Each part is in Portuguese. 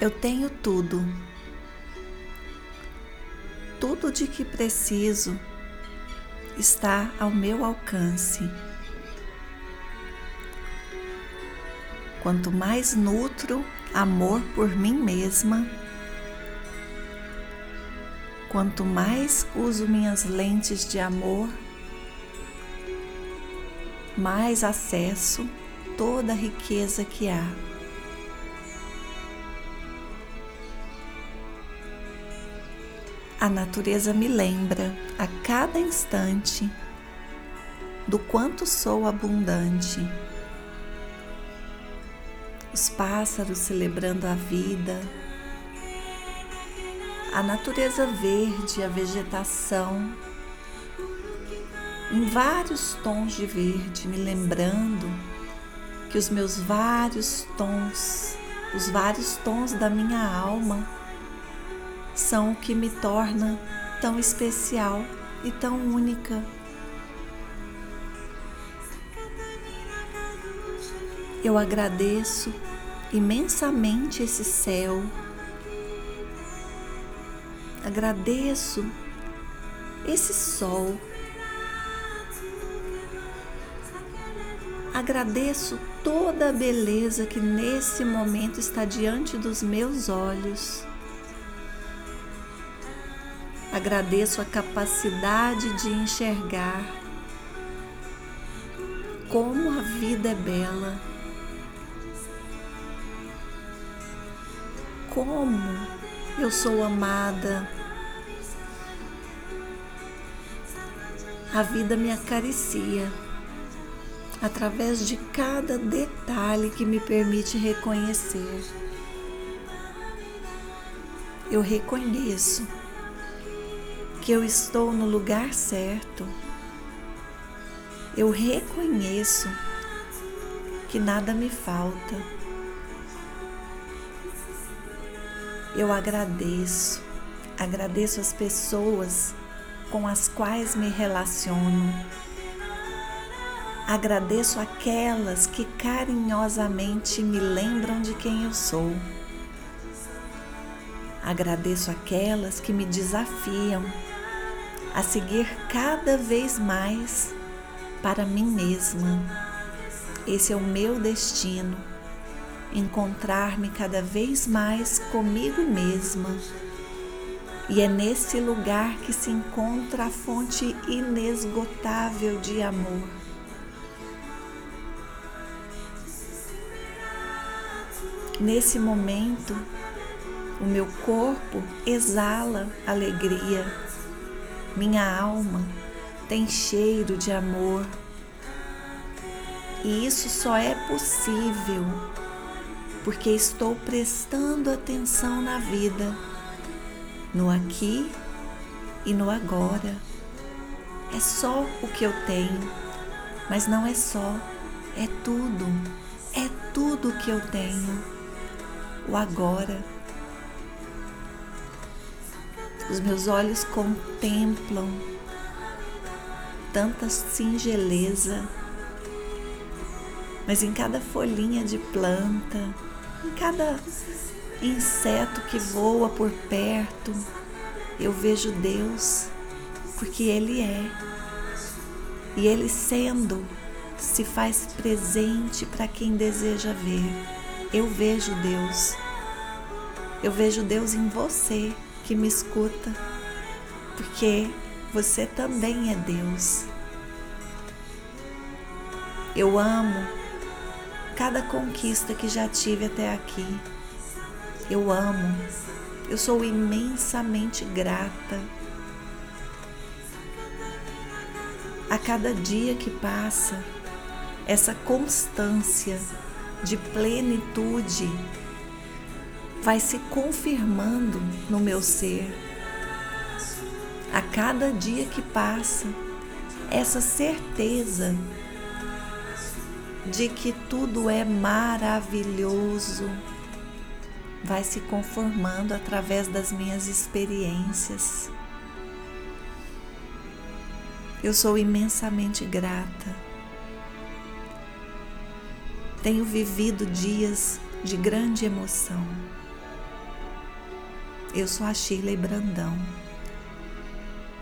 Eu tenho tudo. Tudo de que preciso está ao meu alcance. Quanto mais nutro amor por mim mesma, quanto mais uso minhas lentes de amor, mais acesso toda a riqueza que há. A natureza me lembra a cada instante do quanto sou abundante. Os pássaros celebrando a vida, a natureza verde, a vegetação, em vários tons de verde, me lembrando que os meus vários tons, os vários tons da minha alma, são o que me torna tão especial e tão única. Eu agradeço imensamente esse céu. Agradeço esse sol. Agradeço toda a beleza que nesse momento está diante dos meus olhos. Agradeço a capacidade de enxergar como a vida é bela, como eu sou amada. A vida me acaricia através de cada detalhe que me permite reconhecer. Eu reconheço que eu estou no lugar certo. Eu reconheço que nada me falta. Eu agradeço, agradeço as pessoas com as quais me relaciono. Agradeço aquelas que carinhosamente me lembram de quem eu sou. Agradeço aquelas que me desafiam a seguir cada vez mais para mim mesma. Esse é o meu destino, encontrar-me cada vez mais comigo mesma. E é nesse lugar que se encontra a fonte inesgotável de amor. Nesse momento, o meu corpo exala alegria minha alma tem cheiro de amor. E isso só é possível porque estou prestando atenção na vida, no aqui e no agora. É só o que eu tenho, mas não é só, é tudo, é tudo que eu tenho. O agora os meus olhos contemplam tanta singeleza, mas em cada folhinha de planta, em cada inseto que voa por perto, eu vejo Deus, porque Ele é. E Ele sendo, se faz presente para quem deseja ver. Eu vejo Deus. Eu vejo Deus em você que me escuta, porque você também é Deus. Eu amo cada conquista que já tive até aqui. Eu amo, eu sou imensamente grata. A cada dia que passa, essa constância de plenitude vai se confirmando no meu ser. A cada dia que passa, essa certeza de que tudo é maravilhoso vai se conformando através das minhas experiências. Eu sou imensamente grata. Tenho vivido dias de grande emoção Eu sou a Shirley Brandão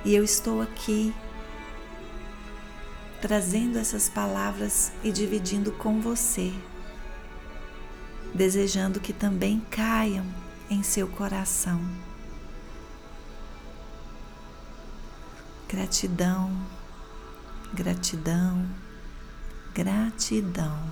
e eu estou aqui trazendo essas palavras e dividindo com você, desejando que também caiam em seu coração. Gratidão, gratidão, gratidão.